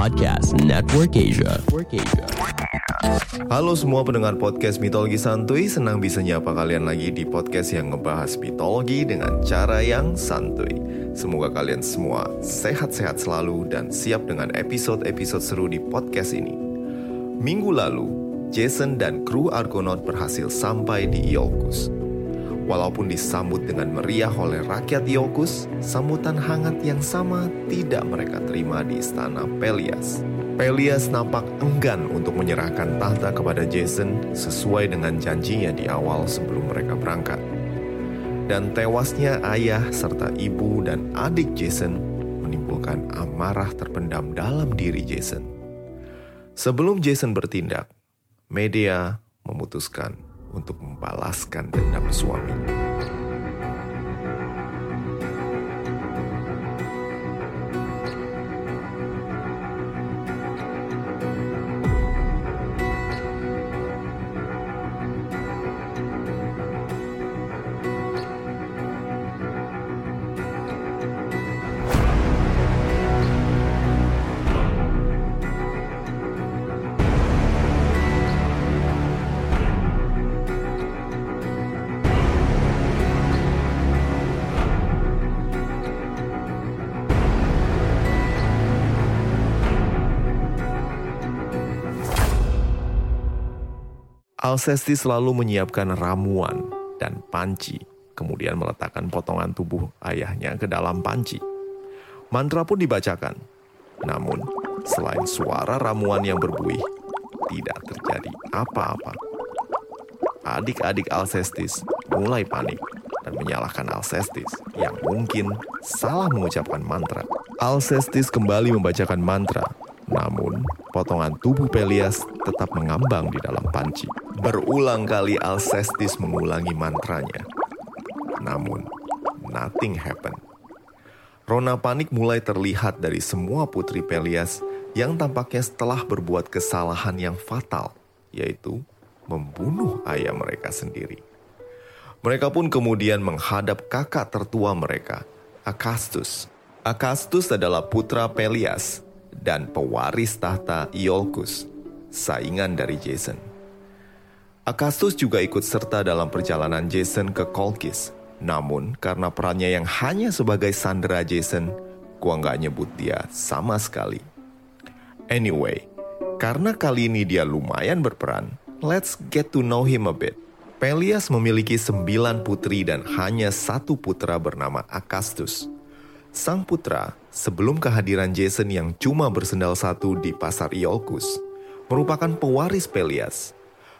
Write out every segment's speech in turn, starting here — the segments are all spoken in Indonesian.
Podcast Network Asia. Halo semua pendengar podcast Mitologi Santuy, senang bisa nyapa kalian lagi di podcast yang ngebahas mitologi dengan cara yang santuy. Semoga kalian semua sehat-sehat selalu dan siap dengan episode-episode seru di podcast ini. Minggu lalu, Jason dan kru Argonaut berhasil sampai di Iolcus. Walaupun disambut dengan meriah oleh rakyat Iolcus, sambutan hangat yang sama tidak mereka terima di istana Pelias. Pelias nampak enggan untuk menyerahkan tahta kepada Jason sesuai dengan janjinya di awal sebelum mereka berangkat. Dan tewasnya ayah serta ibu dan adik Jason menimbulkan amarah terpendam dalam diri Jason. Sebelum Jason bertindak, Medea memutuskan untuk membalaskan dendam suaminya. Alcestis selalu menyiapkan ramuan dan panci, kemudian meletakkan potongan tubuh ayahnya ke dalam panci. Mantra pun dibacakan. Namun, selain suara ramuan yang berbuih, tidak terjadi apa-apa. Adik-adik Alcestis mulai panik dan menyalahkan Alcestis yang mungkin salah mengucapkan mantra. Alcestis kembali membacakan mantra, namun potongan tubuh Pelias tetap mengambang di dalam panci. Berulang kali Alcestis mengulangi mantranya. Namun, nothing happened. Rona panik mulai terlihat dari semua putri Pelias yang tampaknya setelah berbuat kesalahan yang fatal, yaitu membunuh ayah mereka sendiri. Mereka pun kemudian menghadap kakak tertua mereka, Akastus. Akastus adalah putra Pelias dan pewaris tahta Iolcus, saingan dari Jason. Akastus juga ikut serta dalam perjalanan Jason ke Kolkis. Namun, karena perannya yang hanya sebagai sandera Jason, gua nggak nyebut dia sama sekali. Anyway, karena kali ini dia lumayan berperan, let's get to know him a bit. Pelias memiliki sembilan putri dan hanya satu putra bernama Akastus. Sang putra, sebelum kehadiran Jason yang cuma bersendal satu di pasar Iolcus, merupakan pewaris Pelias.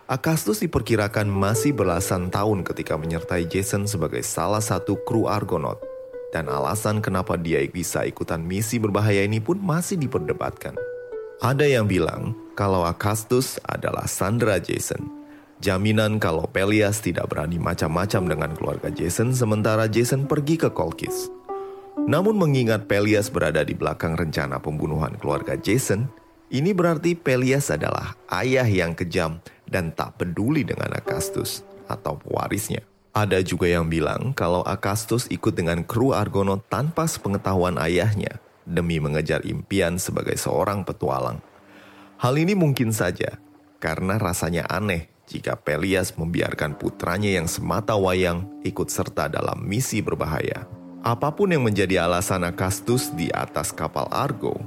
Akastus diperkirakan masih belasan tahun ketika menyertai Jason sebagai salah satu kru Argonaut. Dan alasan kenapa dia bisa ikutan misi berbahaya ini pun masih diperdebatkan. Ada yang bilang kalau Akastus adalah Sandra Jason. Jaminan kalau Pelias tidak berani macam-macam dengan keluarga Jason sementara Jason pergi ke Kolkis. Namun mengingat Pelias berada di belakang rencana pembunuhan keluarga Jason, ini berarti Pelias adalah ayah yang kejam dan tak peduli dengan Akastus atau pewarisnya. Ada juga yang bilang kalau Akastus ikut dengan kru Argonaut tanpa sepengetahuan ayahnya demi mengejar impian sebagai seorang petualang. Hal ini mungkin saja karena rasanya aneh jika Pelias membiarkan putranya yang semata wayang ikut serta dalam misi berbahaya. Apa pun yang menjadi alasan Akastus di atas kapal Argo,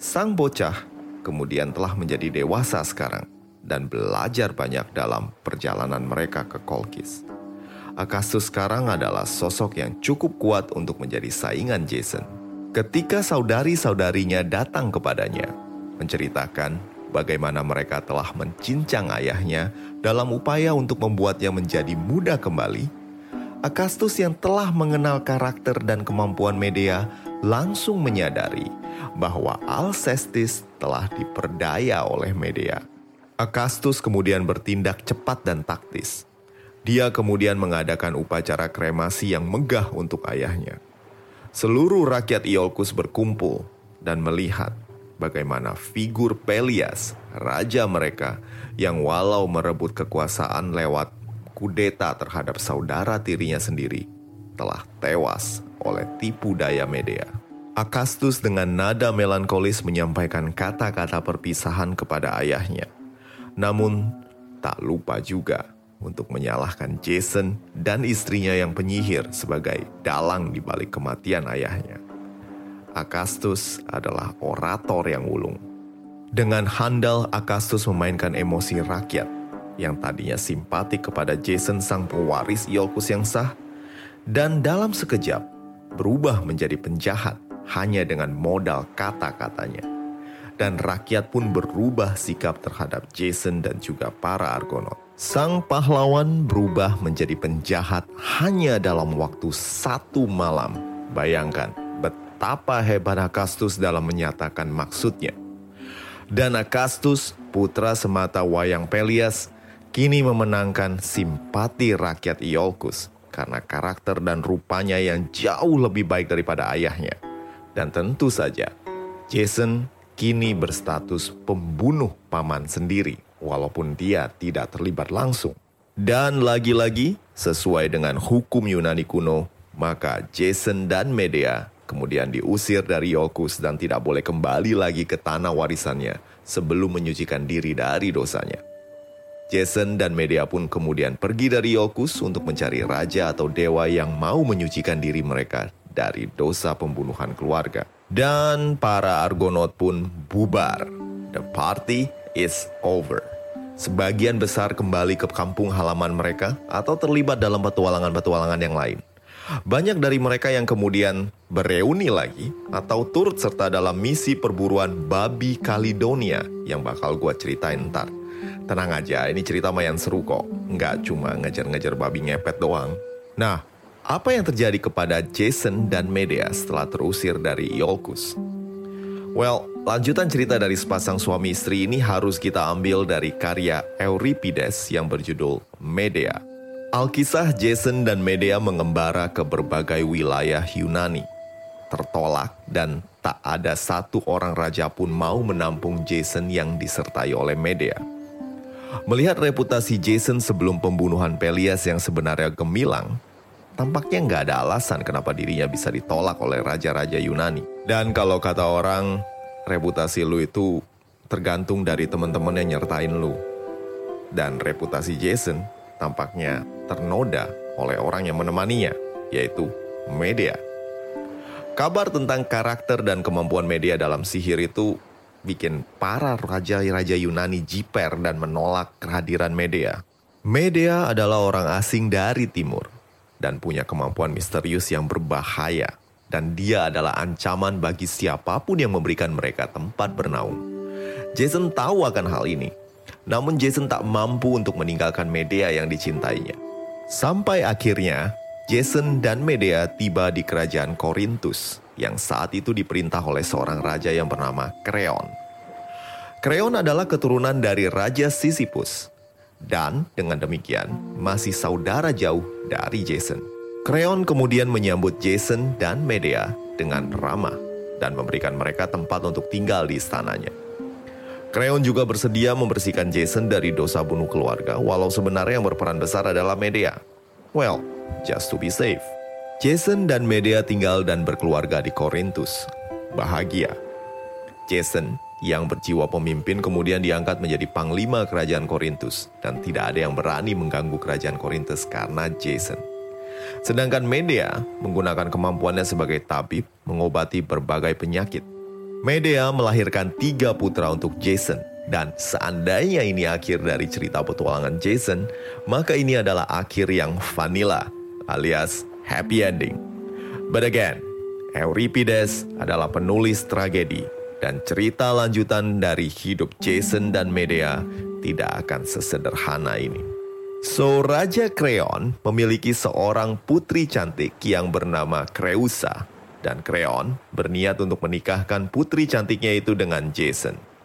sang bocah kemudian telah menjadi dewasa sekarang dan belajar banyak dalam perjalanan mereka ke Kolkis. Akastus sekarang adalah sosok yang cukup kuat untuk menjadi saingan Jason. Ketika saudari-saudarinya datang kepadanya, menceritakan bagaimana mereka telah mencincang ayahnya dalam upaya untuk membuatnya menjadi muda kembali, Akastus yang telah mengenal karakter dan kemampuan media langsung menyadari bahwa Alcestis telah diperdaya oleh media. Akastus kemudian bertindak cepat dan taktis. Dia kemudian mengadakan upacara kremasi yang megah untuk ayahnya. Seluruh rakyat Iolcus berkumpul dan melihat bagaimana figur Pelias, raja mereka, yang walau merebut kekuasaan lewat kudeta terhadap saudara tirinya sendiri, telah tewas oleh tipu daya media. Akastus dengan nada melankolis menyampaikan kata-kata perpisahan kepada ayahnya. Namun, tak lupa juga untuk menyalahkan Jason dan istrinya yang penyihir sebagai dalang di balik kematian ayahnya. Akastus adalah orator yang ulung. Dengan handal, Akastus memainkan emosi rakyat yang tadinya simpatik kepada Jason sang pewaris Iolcus yang sah, dan dalam sekejap berubah menjadi penjahat hanya dengan modal kata-katanya. Dan rakyat pun berubah sikap terhadap Jason dan juga para Argonaut. Sang pahlawan berubah menjadi penjahat hanya dalam waktu satu malam. Bayangkan betapa hebat Akastus dalam menyatakan maksudnya. Dan Akastus, putra semata wayang Pelias, kini memenangkan simpati rakyat Iolcus karena karakter dan rupanya yang jauh lebih baik daripada ayahnya. Dan tentu saja, Jason kini berstatus pembunuh paman sendiri, walaupun dia tidak terlibat langsung. Dan lagi-lagi, sesuai dengan hukum Yunani kuno, maka Jason dan Medea kemudian diusir dari Iolcus dan tidak boleh kembali lagi ke tanah warisannya sebelum menyucikan diri dari dosanya. Jason dan Medea pun kemudian pergi dari Iolcus untuk mencari raja atau dewa yang mau menyucikan diri mereka dari dosa pembunuhan keluarga. Dan para Argonaut pun bubar. The party is over. Sebagian besar kembali ke kampung halaman mereka atau terlibat dalam petualangan-petualangan yang lain. Banyak dari mereka yang kemudian bereuni lagi atau turut serta dalam misi perburuan babi Kalidonia yang bakal gue ceritain ntar. Tenang aja, ini cerita mayan seru kok. Nggak cuma ngejar-ngejar babi ngepet doang. Nah, apa yang terjadi kepada Jason dan Medea setelah terusir dari Iolcus? Well, lanjutan cerita dari sepasang suami istri ini harus kita ambil dari karya Euripides yang berjudul Medea. Alkisah Jason dan Medea mengembara ke berbagai wilayah Yunani. Tertolak dan tak ada satu orang raja pun mau menampung Jason yang disertai oleh Medea. Melihat reputasi Jason sebelum pembunuhan Pelias yang sebenarnya gemilang, tampaknya nggak ada alasan kenapa dirinya bisa ditolak oleh raja-raja Yunani. Dan kalau kata orang, reputasi lu itu tergantung dari teman-teman yang nyertain lu. Dan reputasi Jason tampaknya ternoda oleh orang yang menemaninya, yaitu media. Kabar tentang karakter dan kemampuan media dalam sihir itu bikin para raja-raja Yunani jiper dan menolak kehadiran Medea. Medea adalah orang asing dari timur dan punya kemampuan misterius yang berbahaya dan dia adalah ancaman bagi siapa pun yang memberikan mereka tempat bernaung. Jason tahu akan hal ini, namun Jason tak mampu untuk meninggalkan Medea yang dicintainya. Sampai akhirnya, Jason dan Medea tiba di kerajaan Korintus yang saat itu diperintah oleh seorang raja yang bernama Kreon. Kreon adalah keturunan dari Raja Sisyphus dan dengan demikian masih saudara jauh dari Jason. Kreon kemudian menyambut Jason dan Medea dengan ramah dan memberikan mereka tempat untuk tinggal di istananya. Kreon juga bersedia membersihkan Jason dari dosa bunuh keluarga walau sebenarnya yang berperan besar adalah Medea. Well, just to be safe. Jason dan Medea tinggal dan berkeluarga di Korintus. Bahagia. Jason yang berjiwa pemimpin kemudian diangkat menjadi panglima kerajaan Korintus dan tidak ada yang berani mengganggu kerajaan Korintus karena Jason. Sedangkan Medea menggunakan kemampuannya sebagai tabib mengobati berbagai penyakit. Medea melahirkan tiga putra untuk Jason dan seandainya ini akhir dari cerita petualangan Jason, maka ini adalah akhir yang vanilla alias happy ending. But again, Euripides adalah penulis tragedi Dan cerita lanjutan dari hidup Jason dan Medea tidak akan sesederhana ini. So, Raja Kreon memiliki seorang putri cantik yang bernama Creusa. Dan Kreon berniat untuk menikahkan putri cantiknya itu dengan Jason.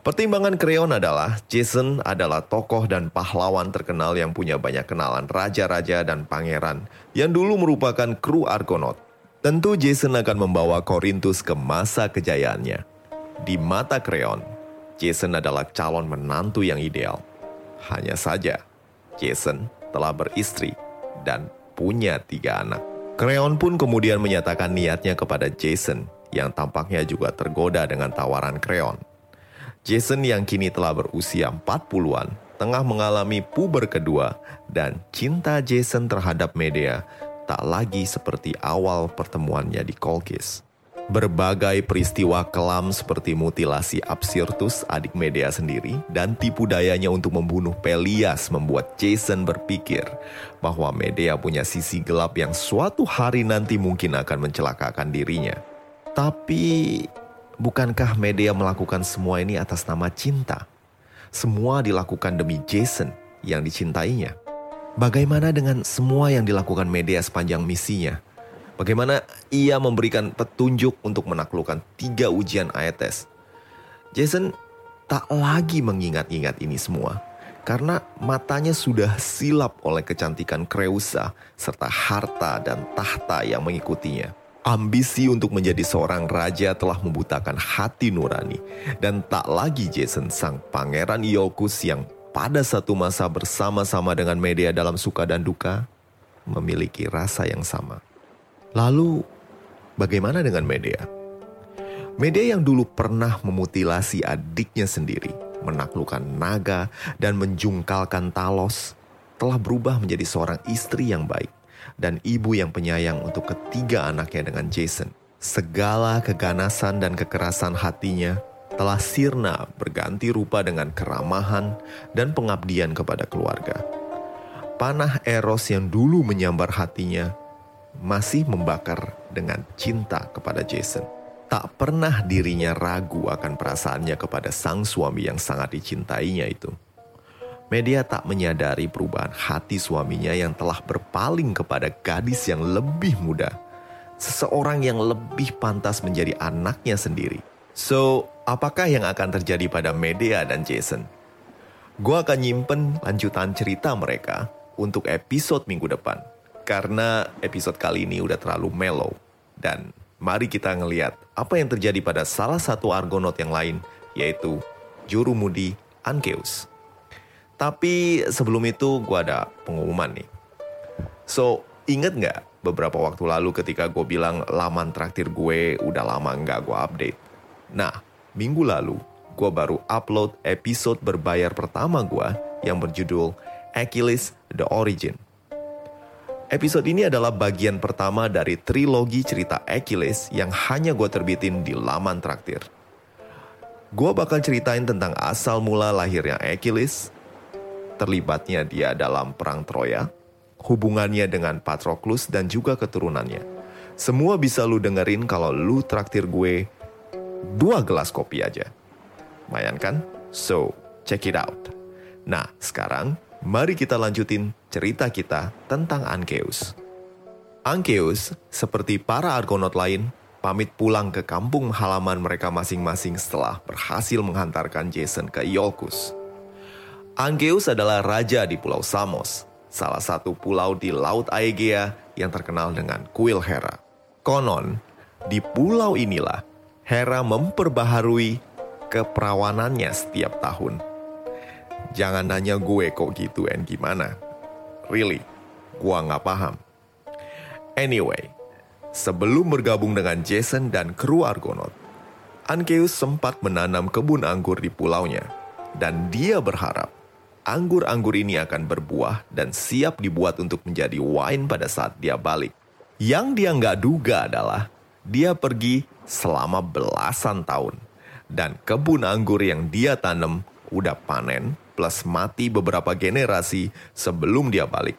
Pertimbangan Kreon adalah Jason adalah tokoh dan pahlawan terkenal yang punya banyak kenalan raja-raja dan pangeran yang dulu merupakan kru Argonaut. Tentu Jason akan membawa Korintus ke masa kejayaannya. Di mata Kreon, Jason adalah calon menantu yang ideal. Hanya saja, Jason telah beristri dan punya tiga anak. Kreon pun kemudian menyatakan niatnya kepada Jason yang tampaknya juga tergoda dengan tawaran Kreon. Jason yang kini telah berusia 40-an tengah mengalami puber kedua dan cinta Jason terhadap Medea tak lagi seperti awal pertemuannya di Kolkis. Berbagai peristiwa kelam seperti mutilasi Absirtus adik Medea sendiri dan tipu dayanya untuk membunuh Pelias membuat Jason berpikir bahwa Medea punya sisi gelap yang suatu hari nanti mungkin akan mencelakakan dirinya. Tapi Bukankah media melakukan semua ini atas nama cinta? Semua dilakukan demi Jason yang dicintainya. Bagaimana dengan semua yang dilakukan media sepanjang misinya? Bagaimana ia memberikan petunjuk untuk menaklukkan tiga ujian AETS? Jason tak lagi mengingat-ingat ini semua karena matanya sudah silap oleh kecantikan Creusa serta harta dan tahta yang mengikutinya. Ambisi untuk menjadi seorang raja telah membutakan hati nurani. Dan tak lagi Jason sang pangeran Iokus yang pada satu masa bersama-sama dengan media dalam suka dan duka, memiliki rasa yang sama. Lalu, bagaimana dengan media? Media yang dulu pernah memutilasi adiknya sendiri, menaklukkan naga, dan menjungkalkan Talos, telah berubah menjadi seorang istri yang baik dan ibu yang penyayang untuk ketiga anaknya dengan Jason. Segala keganasan dan kekerasan hatinya telah sirna berganti rupa dengan keramahan dan pengabdian kepada keluarga. Panah Eros yang dulu menyambar hatinya masih membakar dengan cinta kepada Jason. Tak pernah dirinya ragu akan perasaannya kepada sang suami yang sangat dicintainya itu. Media tak menyadari perubahan hati suaminya yang telah berpaling kepada gadis yang lebih muda. Seseorang yang lebih pantas menjadi anaknya sendiri. So, apakah yang akan terjadi pada Media dan Jason? Gue akan nyimpen lanjutan cerita mereka untuk episode minggu depan. Karena episode kali ini udah terlalu mellow. Dan mari kita ngeliat apa yang terjadi pada salah satu Argonaut yang lain, yaitu Jurumudi Ankeus. Tapi sebelum itu gue ada pengumuman nih. So, inget nggak beberapa waktu lalu ketika gue bilang laman traktir gue udah lama nggak gue update? Nah, minggu lalu gue baru upload episode berbayar pertama gue yang berjudul Achilles The Origin. Episode ini adalah bagian pertama dari trilogi cerita Achilles yang hanya gue terbitin di laman traktir. Gue bakal ceritain tentang asal mula lahirnya Achilles, terlibatnya dia dalam perang Troya, hubungannya dengan Patroclus dan juga keturunannya. Semua bisa lu dengerin kalau lu traktir gue dua gelas kopi aja. Mayan kan? So, check it out. Nah, sekarang mari kita lanjutin cerita kita tentang Ankeus. Ankeus, seperti para Argonaut lain, pamit pulang ke kampung halaman mereka masing-masing setelah berhasil menghantarkan Jason ke Iolcus. Angeus adalah raja di Pulau Samos, salah satu pulau di Laut Aegea yang terkenal dengan kuil Hera. Konon, di pulau inilah Hera memperbaharui keperawanannya setiap tahun. Jangan nanya gue kok gitu and gimana. Really, gua nggak paham. Anyway, sebelum bergabung dengan Jason dan kru Argonaut, Ankeus sempat menanam kebun anggur di pulaunya. Dan dia berharap anggur-anggur ini akan berbuah dan siap dibuat untuk menjadi wine pada saat dia balik. Yang dia nggak duga adalah dia pergi selama belasan tahun. Dan kebun anggur yang dia tanam udah panen plus mati beberapa generasi sebelum dia balik.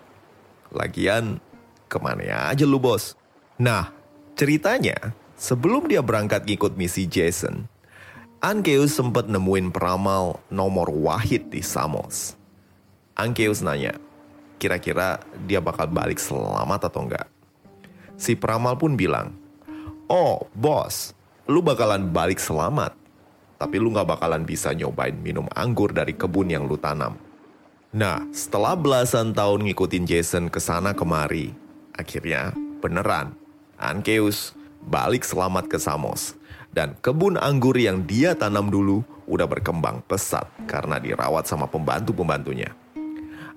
Lagian, ke mana aja lu bos? Nah, ceritanya sebelum dia berangkat ngikut misi Jason, Ankeus sempat nemuin peramal nomor wahid di Samos. Ankeus nanya, kira-kira dia bakal balik selamat atau enggak? Si peramal pun bilang, Oh, bos, lu bakalan balik selamat. Tapi lu gak bakalan bisa nyobain minum anggur dari kebun yang lu tanam. Nah, setelah belasan tahun ngikutin Jason ke sana kemari, akhirnya beneran, Ankeus balik selamat ke Samos. Dan kebun anggur yang dia tanam dulu udah berkembang pesat karena dirawat sama pembantu-pembantunya.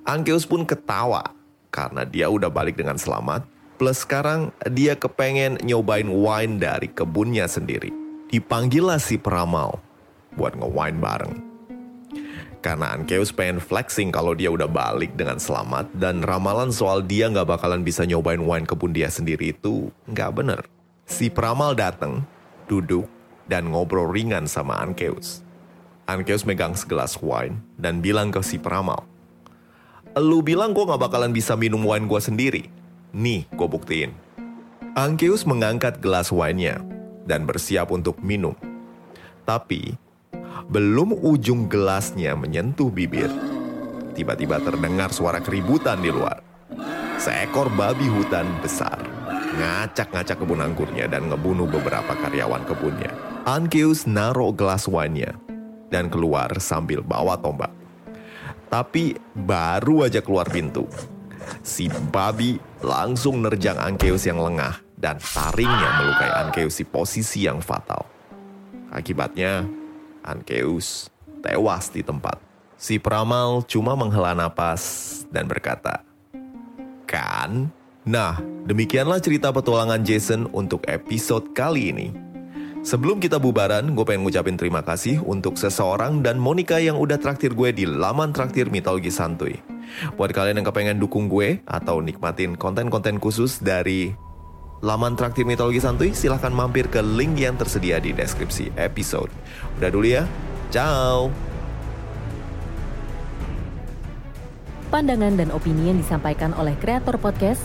Ankeus pun ketawa karena dia udah balik dengan selamat. Plus sekarang dia kepengen nyobain wine dari kebunnya sendiri. Dipanggillah si peramal buat nge-wine bareng. Karena Ankeus pengen flexing kalau dia udah balik dengan selamat dan ramalan soal dia nggak bakalan bisa nyobain wine kebun dia sendiri itu nggak bener. Si peramal dateng duduk, dan ngobrol ringan sama Ankeus. Ankeus megang segelas wine dan bilang ke si peramal, Lu bilang gue gak bakalan bisa minum wine gue sendiri. Nih, gue buktiin. Ankeus mengangkat gelas wine-nya dan bersiap untuk minum. Tapi, belum ujung gelasnya menyentuh bibir, tiba-tiba terdengar suara keributan di luar. Seekor babi hutan besar ngacak-ngacak kebun anggurnya dan ngebunuh beberapa karyawan kebunnya. Ankeus naruh gelas wine-nya dan keluar sambil bawa tombak. Tapi baru aja keluar pintu, si babi langsung nerjang Ankeus yang lengah dan taringnya melukai Ankeus di posisi yang fatal. Akibatnya, Ankeus tewas di tempat. Si peramal cuma menghela napas dan berkata, Kan Nah, demikianlah cerita petualangan Jason untuk episode kali ini. Sebelum kita bubaran, gue pengen ngucapin terima kasih untuk seseorang dan Monica yang udah traktir gue di laman traktir mitologi santuy. Buat kalian yang kepengen dukung gue atau nikmatin konten-konten khusus dari laman traktir mitologi santuy, silahkan mampir ke link yang tersedia di deskripsi episode. Udah dulu ya, ciao! Pandangan dan opini yang disampaikan oleh kreator podcast,